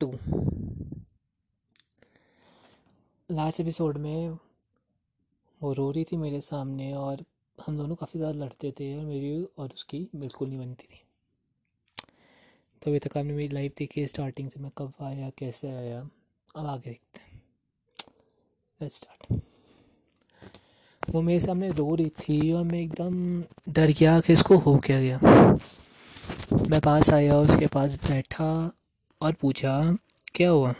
To. Last episode में वो रो रही थी मेरे सामने और हम दोनों काफ़ी ज़्यादा लड़ते थे और मेरी और उसकी बिल्कुल नहीं बनती थी। तो अभी तक आपने मेरी लाइफ देखी स्टार्टिंग से मैं कब आया, कैसे आया, अब आगे देखते हैं। लेट्स स्टार्ट वो मेरे सामने रो रही थी और मैं एकदम डर गया कि इसको हो क्या गया। मैं पास आया, उसके पास बैठा और पूछा, क्या हुआ?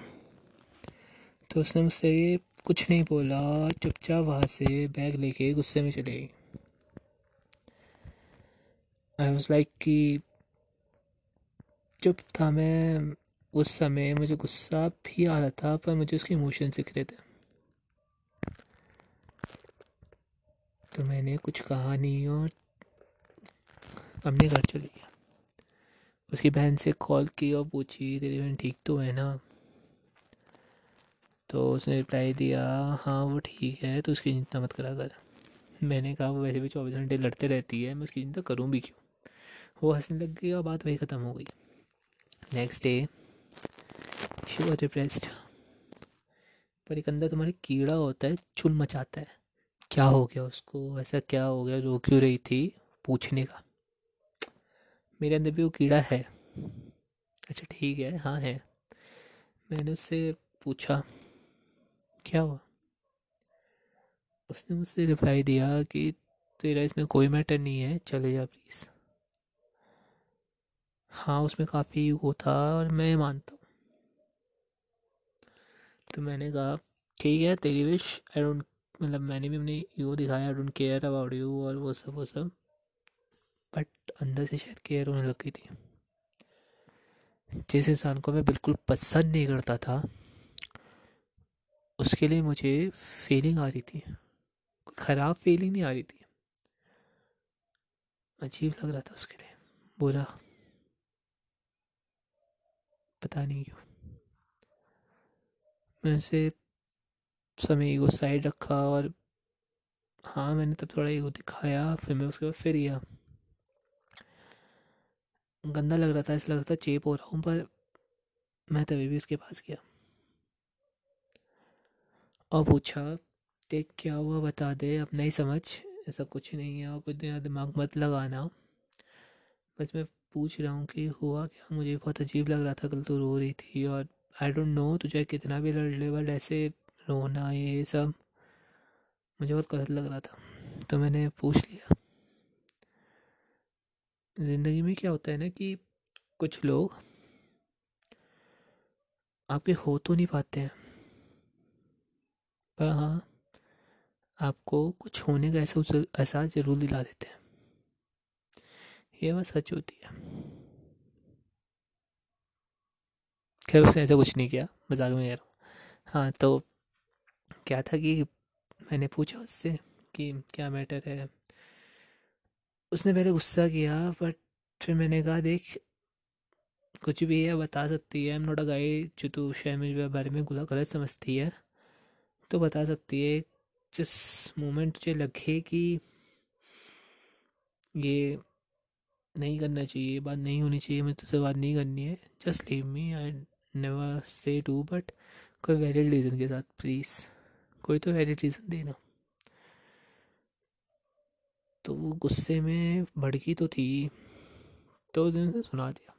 तो उसने मुझसे कुछ नहीं बोला, चुपचाप वहाँ से बैग लेके गुस्से में चले गई। आई वॉज़ लाइक कि चुप था मैं, उस समय मुझे गुस्सा भी आ रहा था, पर मुझे उसके इमोशन दिख रहे थे। तो मैंने कुछ कहा नहीं और अपने घर चली गया उसकी बहन से कॉल की और पूछी, तेरी बहन ठीक तो है ना? तो उसने रिप्लाई दिया हाँ वो ठीक है तो उसकी चिंता मत करा कर। मैंने कहा, वो वैसे भी चौबीस घंटे लड़ते रहती है, मैं उसकी चिंता करूँ भी क्यों? वो हंसने लग गई और बात वही ख़त्म हो गई। Next day she was depressed पर एक अंदर तुम्हारे कीड़ा होता है, चुन मचाता है। क्या हो गया उसको? ऐसा क्या हो गया? रो क्यों रही थी? पूछने का। मेरे अंदर भी वो कीड़ा है। अच्छा ठीक है हाँ है। मैंने उससे पूछा, क्या हुआ? उसने मुझसे रिप्लाई दिया कि, तेरा इसमें कोई मैटर नहीं है, चले जा प्लीज़ हाँ उसमें काफ़ी वो था और मैं मानता हूँ। तो मैंने कहा, ठीक है, तेरी विश आई डोंट मतलब मैंने भी अपनी ईगो दिखाया I don't care about you और वो सब वो सब। बट अंदर से शायद केयर होने लग गई थी। जिस इंसान को मैं बिल्कुल पसंद नहीं करता था, उसके लिए मुझे फीलिंग आ रही थी। ख़राब फीलिंग नहीं आ रही थी। अजीब लग रहा था उसके लिए। बुरा। पता नहीं क्यों। मैं उसे समय ईगो साइड रखा और हाँ मैंने तब थोड़ा ईगो दिखाया, फिर मैं उसके बाद फिर गया गंदा लग रहा था, ऐसा लग रहा था चेप हो रहा हूँ, पर मैं तभी भी उसके पास गया। और पूछा, देख, क्या हुआ बता दे अपना ही समझ, ऐसा कुछ नहीं है और कुछ दिमाग मत लगाना। बस मैं पूछ रहा हूँ कि हुआ क्या? मुझे बहुत अजीब लग रहा था, कल तो रो रही थी और आई डोंट नो तुझे कितना भी लड़ ले, बट ऐसे रोना, ये सब, मुझे बहुत गलत लग रहा था। तो मैंने पूछ लिया। ज़िंदगी में क्या होता है ना कि कुछ लोग आपके हो तो नहीं पाते हैं। पर हाँ आपको कुछ होने का ऐसा एहसास ज़रूर दिला देते हैं। ये बात सच होती है। खैर, उसने ऐसा कुछ नहीं किया, मज़ाक में कह रहा हूँ। हाँ तो क्या था कि मैंने पूछा उससे कि क्या मैटर है? उसने पहले गुस्सा किया बट फिर मैंने कहा, देख, कुछ भी है, बता सकती है। एम नॉट अ गाइड जो तू शायद मेरे बारे में गलत समझती है। तो बता सकती है, जिस मोमेंट तुझे लगे कि ये नहीं करना चाहिए बात नहीं होनी चाहिए मैं तुझसे बात नहीं करनी है। Just leave me I never say to but कोई वैलिड रीज़न के साथ प्लीज़ कोई तो वैलिड रीज़न देना। तो वो गुस्से में भड़की तो थी तो उसने सुना दिया।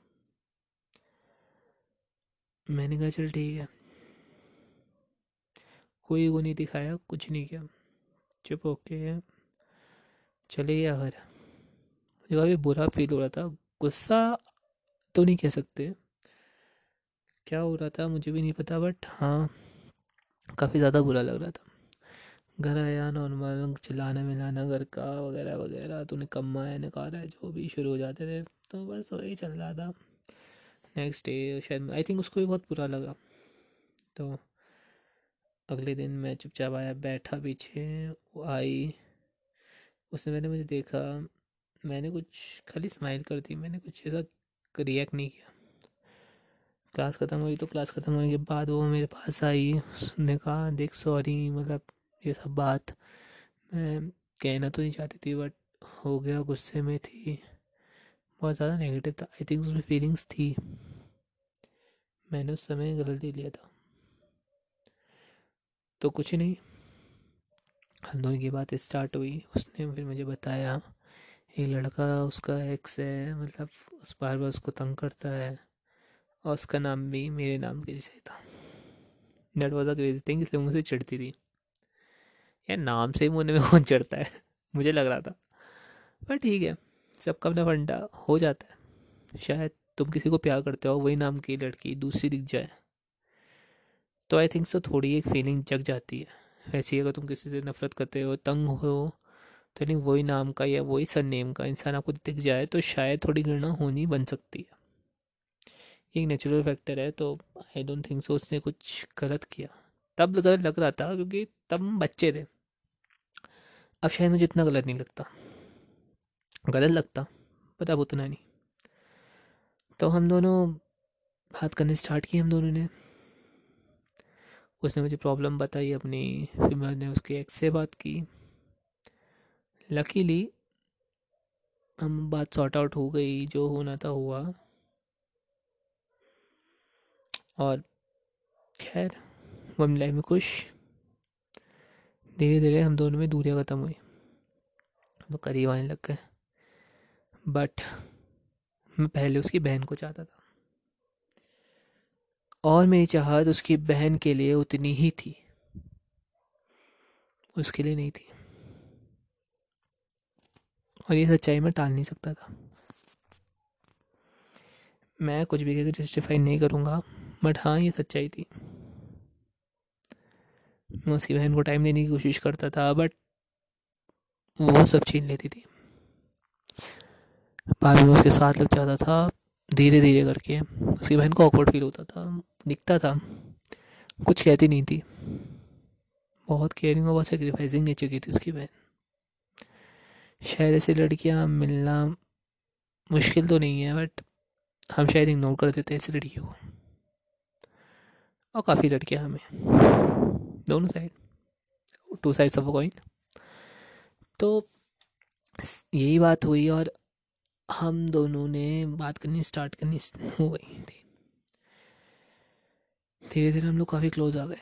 मैंने कहा, चल ठीक है। कोई वो नहीं दिखाया, कुछ नहीं किया। चुप होके चले गया घर। मुझे काफ़ी बुरा फील हो रहा था। गुस्सा तो नहीं कह सकते। क्या हो रहा था मुझे भी नहीं पता बट हाँ काफ़ी ज़्यादा बुरा लग रहा था। घर आया नॉर्मल चिल्लाना मिलाना, घर का वगैरह वगैरह, तूने कमा है, निकाला है, जो भी शुरू हो जाते थे तो बस वही चल रहा था। नेक्स्ट डे शायद आई थिंक उसको भी बहुत बुरा लगा। तो अगले दिन मैं चुपचाप आया, बैठा पीछे, वो आई। उसने मैंने मुझे देखा, मैंने कुछ खाली स्माइल कर दी, मैंने कुछ ऐसा रिएक्ट नहीं किया। क्लास ख़त्म हुई तो क्लास ख़त्म होने के बाद वो मेरे पास आई, उसने कहा, देख सॉरी मतलब ये सब बात मैं कहना तो नहीं चाहती थी बट हो गया, गुस्से में थी। बहुत ज़्यादा नेगेटिव था। आई थिंक उसमें फीलिंग्स थी। मैंने उस समय गलत लिया था। तो कुछ नहीं। हम दोनों की बात स्टार्ट हुई। उसने फिर मुझे बताया, एक लड़का, उसका एक्स है मतलब उस बार बार उसको तंग करता है। और उसका नाम भी मेरे नाम के जैसे था। That was a crazy thing इसलिए मुझसे चिढ़ती थी। यार नाम से ही मुँह में कौन चढ़ता है। मुझे लग रहा था। पर ठीक है, सबका अपना फंडा हो जाता है। शायद तुम किसी को प्यार करते हो, वही नाम की लड़की दूसरी दिख जाए। तो आई थिंक सो थोड़ी एक फीलिंग जग जाती है। वैसे ही अगर तुम किसी से नफरत करते हो, तंग हो तो नहीं, वही नाम का या वही सर नेम का इंसान आपको दिख जाए तो शायद थोड़ी घृणा होनी बन सकती है। एक नेचुरल फैक्टर है तो आई डोंट थिंक सो उसने कुछ गलत किया। तब गलत लग रहा था, क्योंकि तब बच्चे थे। अब शायद मुझे इतना गलत नहीं लगता। गलत लगता पर अब उतना नहीं। तो हम दोनों बात करने स्टार्ट की हम दोनों ने। उसने मुझे प्रॉब्लम बताई अपनी, फिर मैंने उसके एक्स से बात की। लकीली हम बात सॉर्ट आउट हो गई, जो होना था हुआ। और खैर, वो लाइफ में खुश। धीरे धीरे हम दोनों में दूरियाँ ख़त्म हुई। वो करीब आने लग गए। बट मैं पहले उसकी बहन को चाहता था। और मेरी चाहत उसकी बहन के लिए उतनी ही थी। उसके लिए नहीं थी। और ये सच्चाई मैं टाल नहीं सकता था। मैं कुछ भी कहकर जस्टिफाई नहीं करूँगा बट हाँ ये सच्चाई थी। उसकी बहन को टाइम देने की कोशिश करता था बट वो सब छीन लेती थी। बाद में उसके साथ लग जाता था धीरे धीरे करके। उसकी बहन को ऑकवर्ड फील होता था, दिखता था। कुछ कहती नहीं थी। बहुत केयरिंग और बहुत सेक्रीफाइसिंग नेचर की थी उसकी बहन। शायद ऐसी लड़कियाँ मिलना मुश्किल तो नहीं है बट हम शायद इग्नोर कर देते हैं ऐसी लड़कियों को। और काफ़ी लड़कियाँ हमें। दोनों side two sides of a coin तो यही बात हुई और हम दोनों ने बात करनी स्टार्ट करनी हो गई थी। धीरे धीरे हम लोग काफ़ी क्लोज आ गए।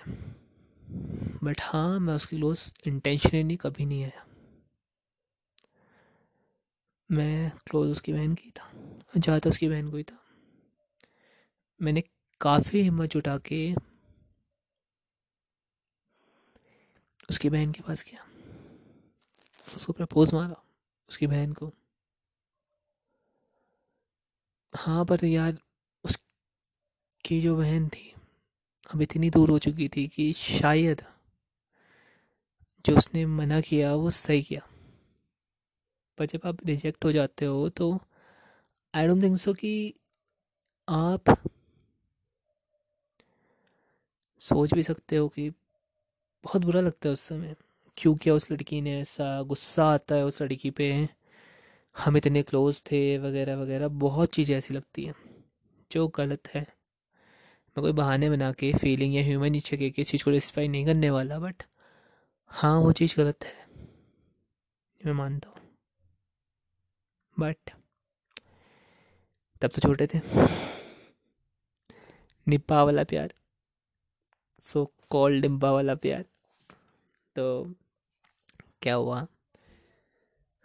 बट हाँ मैं उसकी क्लोज इंटेंशनली कभी नहीं आया। मैं क्लोज उसकी बहन की था ज़्यादा उसकी बहन को ही था। मैंने काफ़ी हिम्मत जुटा के उसकी बहन के पास गया। उसको प्रपोज मारा, उसकी बहन को। हाँ पर यार, उसकी जो बहन थी, अब इतनी दूर हो चुकी थी कि शायद जो उसने मना किया, वो सही किया। पर जब आप रिजेक्ट हो जाते हो तो आई डोंट थिंक सो कि आप सोच भी सकते हो कि बहुत बुरा लगता है उस समय। क्यों किया उस लड़की ने ऐसा? गुस्सा आता है उस लड़की पे। हम इतने क्लोज थे, वगैरह वगैरह, बहुत चीज़ें ऐसी लगती हैं, जो गलत है। मैं कोई बहाने बना के फीलिंग या ह्यूमन नेचर के किसी चीज़ को डिस्फाई नहीं करने वाला बट हाँ वो चीज़ गलत है। मैं मानता हूँ। बट तब तो छोटे थे। निप्पा वाला प्यार। सो कॉल्ड निप्पा वाला प्यार। तो क्या हुआ?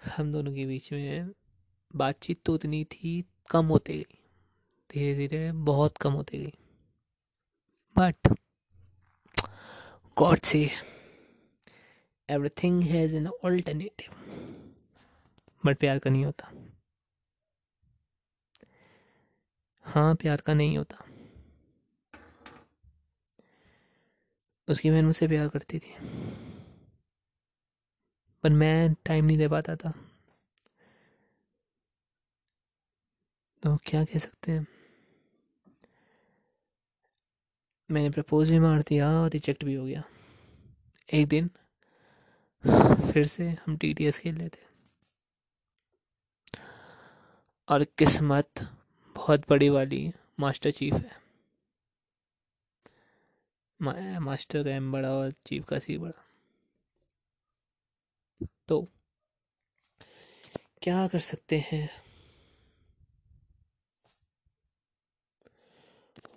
हम दोनों के बीच में बातचीत तो उतनी थी, कम होती गई। धीरे धीरे बहुत कम होती गई। बट गॉड से everything has an alternative but प्यार का नहीं होता। हाँ प्यार का नहीं होता। उसकी बहन मुझसे प्यार करती थी। पर मैं टाइम नहीं दे पाता था। तो क्या कह सकते हैं? मैंने प्रपोज भी मार दिया और रिजेक्ट भी हो गया। एक दिन फिर से हम टी टी एस खेल रहे थे। और किस्मत बहुत बड़ी वाली मास्टर चीफ है। मा, मास्टर का एम बड़ा और चीफ का सी बड़ा। तो क्या कर सकते हैं?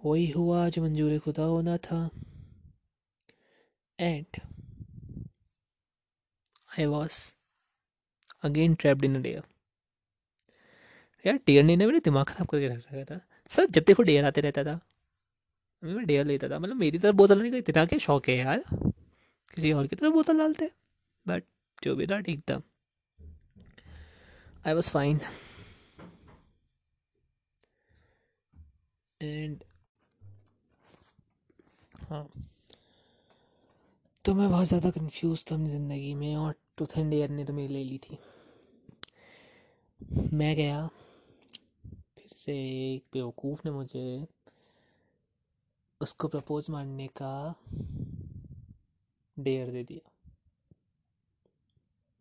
वही हुआ जो मंजूर खुदा होना था। And I was again trapped in dare यार डेयर ने मेरे दिमाग खराब करके रख रखा था। सर, जब देखो डेयर आते रहता था, मैं डेयर लेता था। मतलब मेरी तरफ़ बोतल नहीं, इतना के शौक है यार? किसी और की तरफ़ बोतल डालते बट जो भी था, ठीक था। आई वॉज़ फाइन एंड हाँ। तो मैं बहुत ज़्यादा कंफ्यूज था अपनी ज़िंदगी में और टूथ एंड एयर ने तो मेरी ले ली थी। मैं गया, फिर से एक बेवकूफ़ ने मुझे उसको प्रपोज मारने का डेयर दे दिया।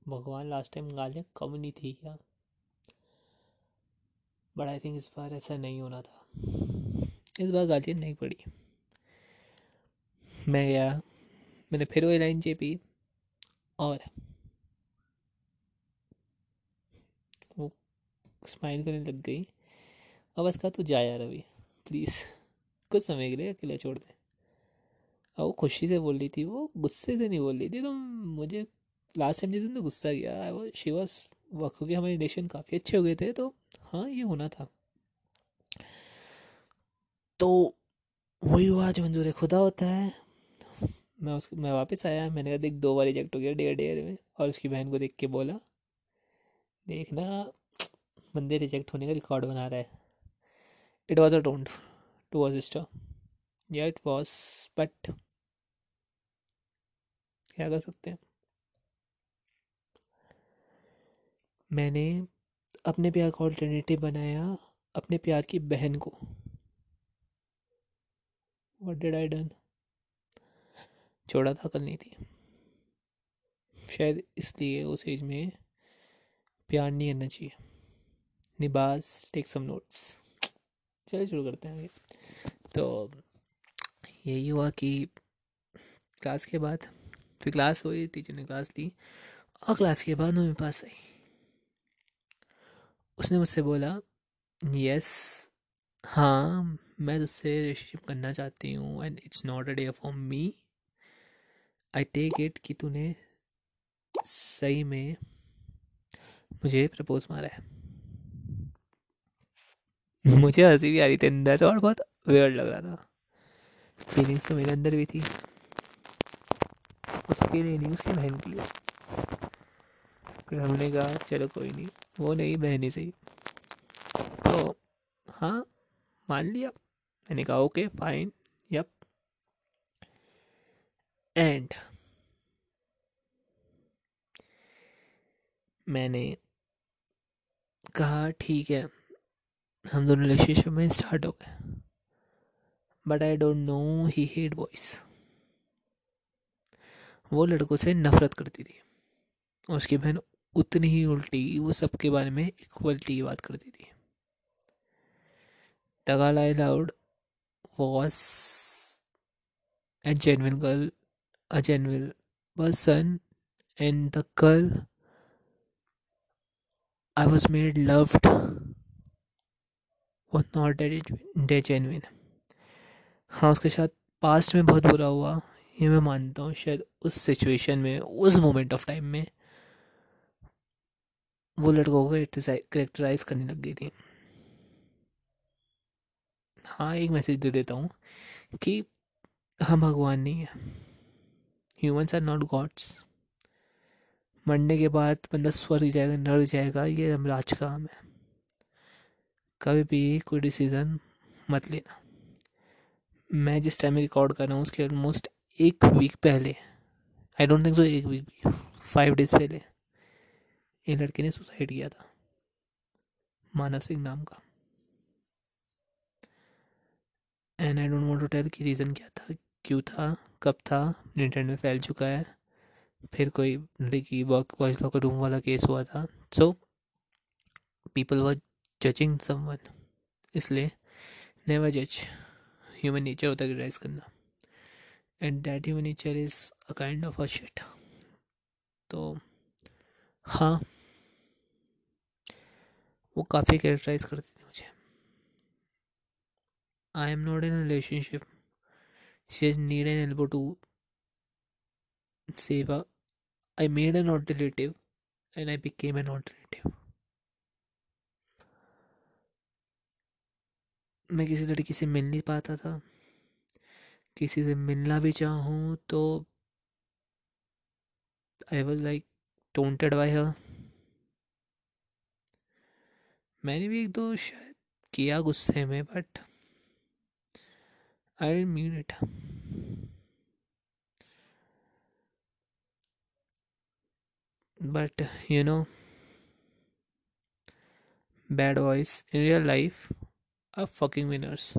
भगवान लास्ट टाइम गालियाँ कम नहीं थी क्या? बट आई थिंक इस बार ऐसा नहीं होना था। इस बार गालियाँ नहीं पड़ी। मैं गया। मैंने फिर वही लाइन चेपी। और वो स्माइल करने लग गई। अब इसका तो जाया रवि प्लीज़ कुछ समय के लिए अकेला छोड़ दे। और वो खुशी से बोल रही थी। वो गुस्से से नहीं बोल रही थी। तो मुझे लास्ट टाइम जिस दिन तो गुस्सा किया वो शी वॉज़ वर्क क्योंकि हमारे रिलेशन काफ़ी अच्छे हो गए थे तो हाँ ये होना था। तो वही हुआ, जो मंजूर खुदा होता है। मैं उस मैं वापस आया, मैंने कहा, देख, दो बार रिजेक्ट हो गया, डेढ़ डेढ़ में, और उसकी बहन को देख के बोला, देखना, बंदे रिजेक्ट होने का रिकॉर्ड बना रहा है। It was a taunt to was sister या इट वॉज़ बट क्या कर सकते हैं? मैंने अपने प्यार का ऑल्टरनेटिव बनाया अपने प्यार की बहन को। वट डिड आई डन छोड़ा था, कल नहीं थी। शायद इसलिए उस एज में प्यार नहीं करना चाहिए। निबास टेक सम नोट्स चलिए शुरू करते हैं तो यही हुआ कि क्लास के बाद, फिर क्लास हुई टीचर ने क्लास ली और क्लास के बाद मेरे पास आई। उसने मुझसे बोला यस हाँ मैं तुझसे रिलेशनशिप करना चाहती हूँ and it's not a day for me I take it कि तूने सही में मुझे प्रपोज मारा है. मुझे हँसी भी आ रही थी अंदर और बहुत वेयर लग रहा था। फीलिंग्स तो मेरे अंदर भी थी। उसके लिए नहीं, उसकी बहन के लिए। फिर हमने कहा, चलो कोई नहीं। वो नहीं बहन सही। तो हाँ मान लिया। मैंने कहा, ओके फाइन यप एंड मैंने कहा, ठीक है, हम दोनों रिलेशनशिप में स्टार्ट हो गए. But I don't know he hate boys वो लड़कों से नफरत करती थी। उसकी बहन उतनी ही उल्टी, वो सबके बारे में इक्वलिटी की बात करती थी दगाल I loud was a genuine girl a genuine person and the girl I was made loved what not they genuine हाँ उसके साथ पास्ट में बहुत बुरा हुआ, ये मैं मानता हूँ, शायद उस सिचुएशन में, उस मोमेंट ऑफ़ टाइम में। वो लड़कों को करेक्टराइज करने लग गई थी। हाँ एक मैसेज दे देता हूँ कि हम भगवान नहीं हैं। ह्यूमंस आर नॉट गॉड्स मरने के बाद बंदा स्वर्ग जाएगा, नर जाएगा, ये हमराज का काम है। कभी भी कोई डिसीज़न मत लेना। मैं जिस टाइम रिकॉर्ड कर रहा हूँ, उसके ऑलमोस्ट एक वीक पहले आई डोंट थिंक सो एक वीक फाइव डेज़ पहले। एक लड़के ने सुसाइड किया था। मानव सिंह नाम का। And I don't want to tell कि रीज़न क्या था, क्यों था, कब था इंटरनेट में फैल चुका है। फिर कोई लड़की वर्क वॉइस लॉकर रूम वाला केस हुआ था। So people were judging someone इसलिए नेवर जज ह्यूमन नेचर होता है क्रिटिसाइज करना। And that human nature is a kind of a shit तो हाँ। वो काफ़ी कैरेक्टराइज करती थी मुझे। I am not in relationship she is need an elbow to सेवा I made an alternative and I became an alternative मैं किसी लड़की से मिल नहीं पाता था। किसी से मिलना भी चाहूँ तो I was like taunted by her मैंने भी एक दो शायद किया गुस्से में but I didn't mean it but you know bad voice in real life are fucking winners.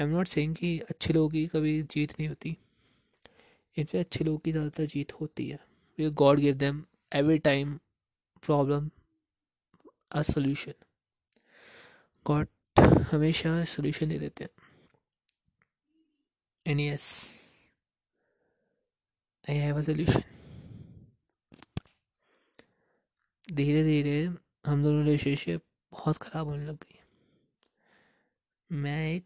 I am not saying कि अच्छे लोगों की कभी जीत नहीं होती। इनफे अच्छे लोगों की ज़्यादातर जीत होती है। God give them every time problem a solution God हमेशा सोल्यूशन दे देते हैं। And yes I have a solution धीरे धीरे हम दोनों रिलेशनशिप बहुत ख़राब होने लग गई मैं एक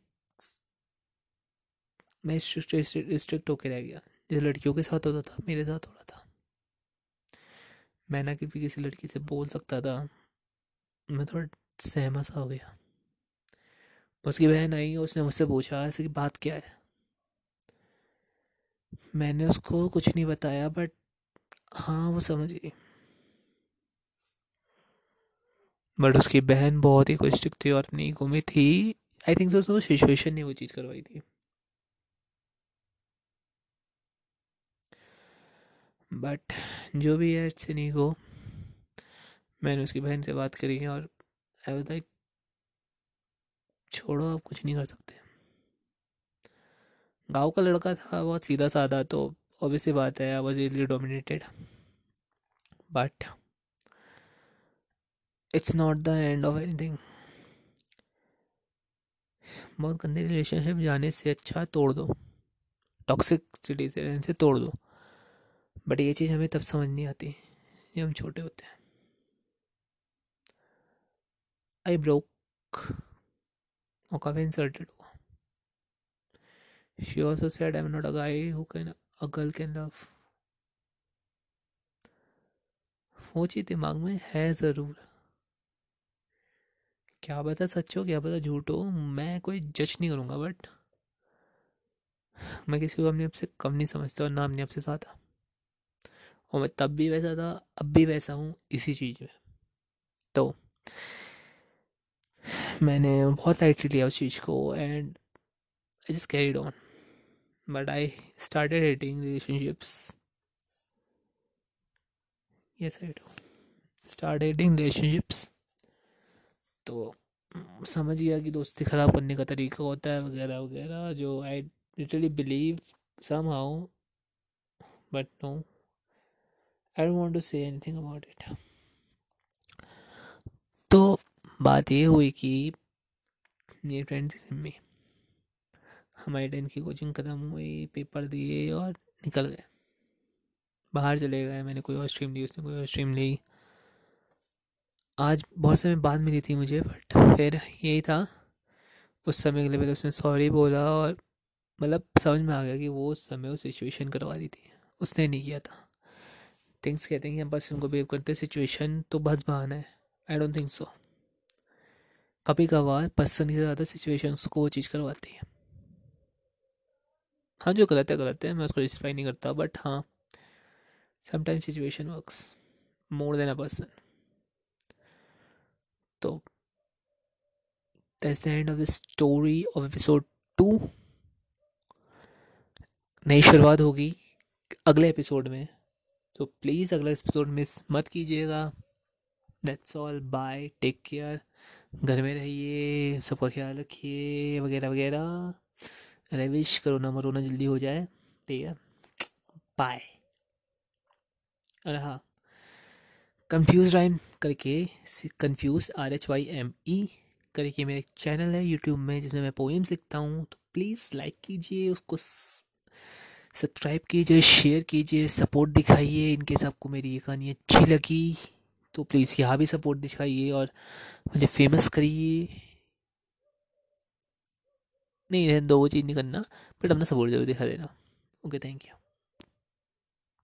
मैं स्ट्रिक्ट होके रह गया। जिस लड़कियों के साथ होता था, मेरे साथ हो रहा था। मैं ना किसी किसी लड़की से बोल सकता था। मैं थोड़ा सहमा सा हो गया। उसकी बहन आई, उसने मुझसे पूछा की बात क्या है? मैंने उसको कुछ नहीं बताया बट हाँ वो समझ गई। बट उसकी बहन बहुत ही कुछ थी और अपनी घूमी थी। आई थिंक सो सिचुएशन ने वो चीज़ करवाई थी। बट जो भी है इट्स गो मैंने उसकी बहन से बात करी है और आई वाज लाइक छोड़ो, आप कुछ नहीं कर सकते। गाँव का लड़का था, बहुत सीधा साधा तो ऑब्वियसली बात है I was really dominated but it's not the end of anything बहुत गंदे रिलेशनशिप जाने से अच्छा तोड़ दो। टॉक्सिक सिटी से तोड़ दो। बट ये चीज़ हमें तब समझ नहीं आती, जब हम छोटे होते हैं। आई ब्रोक और काफ़ी इंसल्टेड हुआ। She also said I am not a guy who can a girl can love वो चीज़ दिमाग में है ज़रूर। क्या पता सच हो, क्या पता झूठ हो, मैं कोई जज नहीं करूँगा बट मैं किसी को अपने आप से कम नहीं समझता और ना अपने आप से ज़्यादा। और मैं तब भी वैसा था, अब भी वैसा हूँ इसी चीज़ में। तो मैंने बहुत लाइटली लिया उस चीज़ को and I just carried on but I started hating relationships yes I do start hating relationships तो समझ गया कि दोस्ती ख़राब करने का तरीका होता है वगैरह वगैरह, जो I literally believe somehow but no I don't want to say anything about it तो बात ये हुई कि मेरी फ्रेंड थी सिम्मी हमारी टेंथ की कोचिंग ख़त्म हुई पेपर दिए और निकल गए। बाहर चले गए, मैंने कोई और स्ट्रीम ली, उसने कोई और स्ट्रीम ली। आज बहुत समय बाद मिली थी मुझे बट फिर यही था। उस समय के लिए पहले उसने सॉरी बोला और मतलब समझ में आ गया कि वो उस समय उस सिचुएशन करवा दी थी। उसने नहीं किया था। थिंग्स कहते हैं कि हम पर्सन को बिहेव करते हैं सिचुएशन तो बस बहाना है। आई डोंट थिंक सो कभी कभार पर्सन से ज़्यादा सिचुएशंस को वो चीज़ करवाती है। हाँ जो गलत है गलत है, मैं उसको जस्टिफाई नहीं करता बट हाँ sometime situation works more than a person तो that's the end of the story of episode two नई शुरुआत होगी अगले एपिसोड में। तो प्लीज़ अगला एपिसोड मिस मत कीजिएगा। That's all bye take care घर में रहिए, सबका ख्याल रखिए, वगैरह वगैरह। अरे रविश करोना मरोना जल्दी हो जाए। ठीक है? बाय अरे हाँ कंफ्यूज राइम करके confuse R H Y M E करके मेरा एक चैनल है यूट्यूब में, जिसमें मैं पोएम्स लिखता हूँ। तो प्लीज़ लाइक कीजिए उसको सब्सक्राइब कीजिए शेयर कीजिए सपोर्ट दिखाइए। इनके सबको मेरी ये कहानी अच्छी लगी तो प्लीज़ यहाँ भी सपोर्ट दिखाइए और मुझे फ़ेमस करिए। नहीं, रहने दो, वो चीज़ नहीं करना, बट अपना सपोर्ट ज़रूर दिखा देना। Okay thank you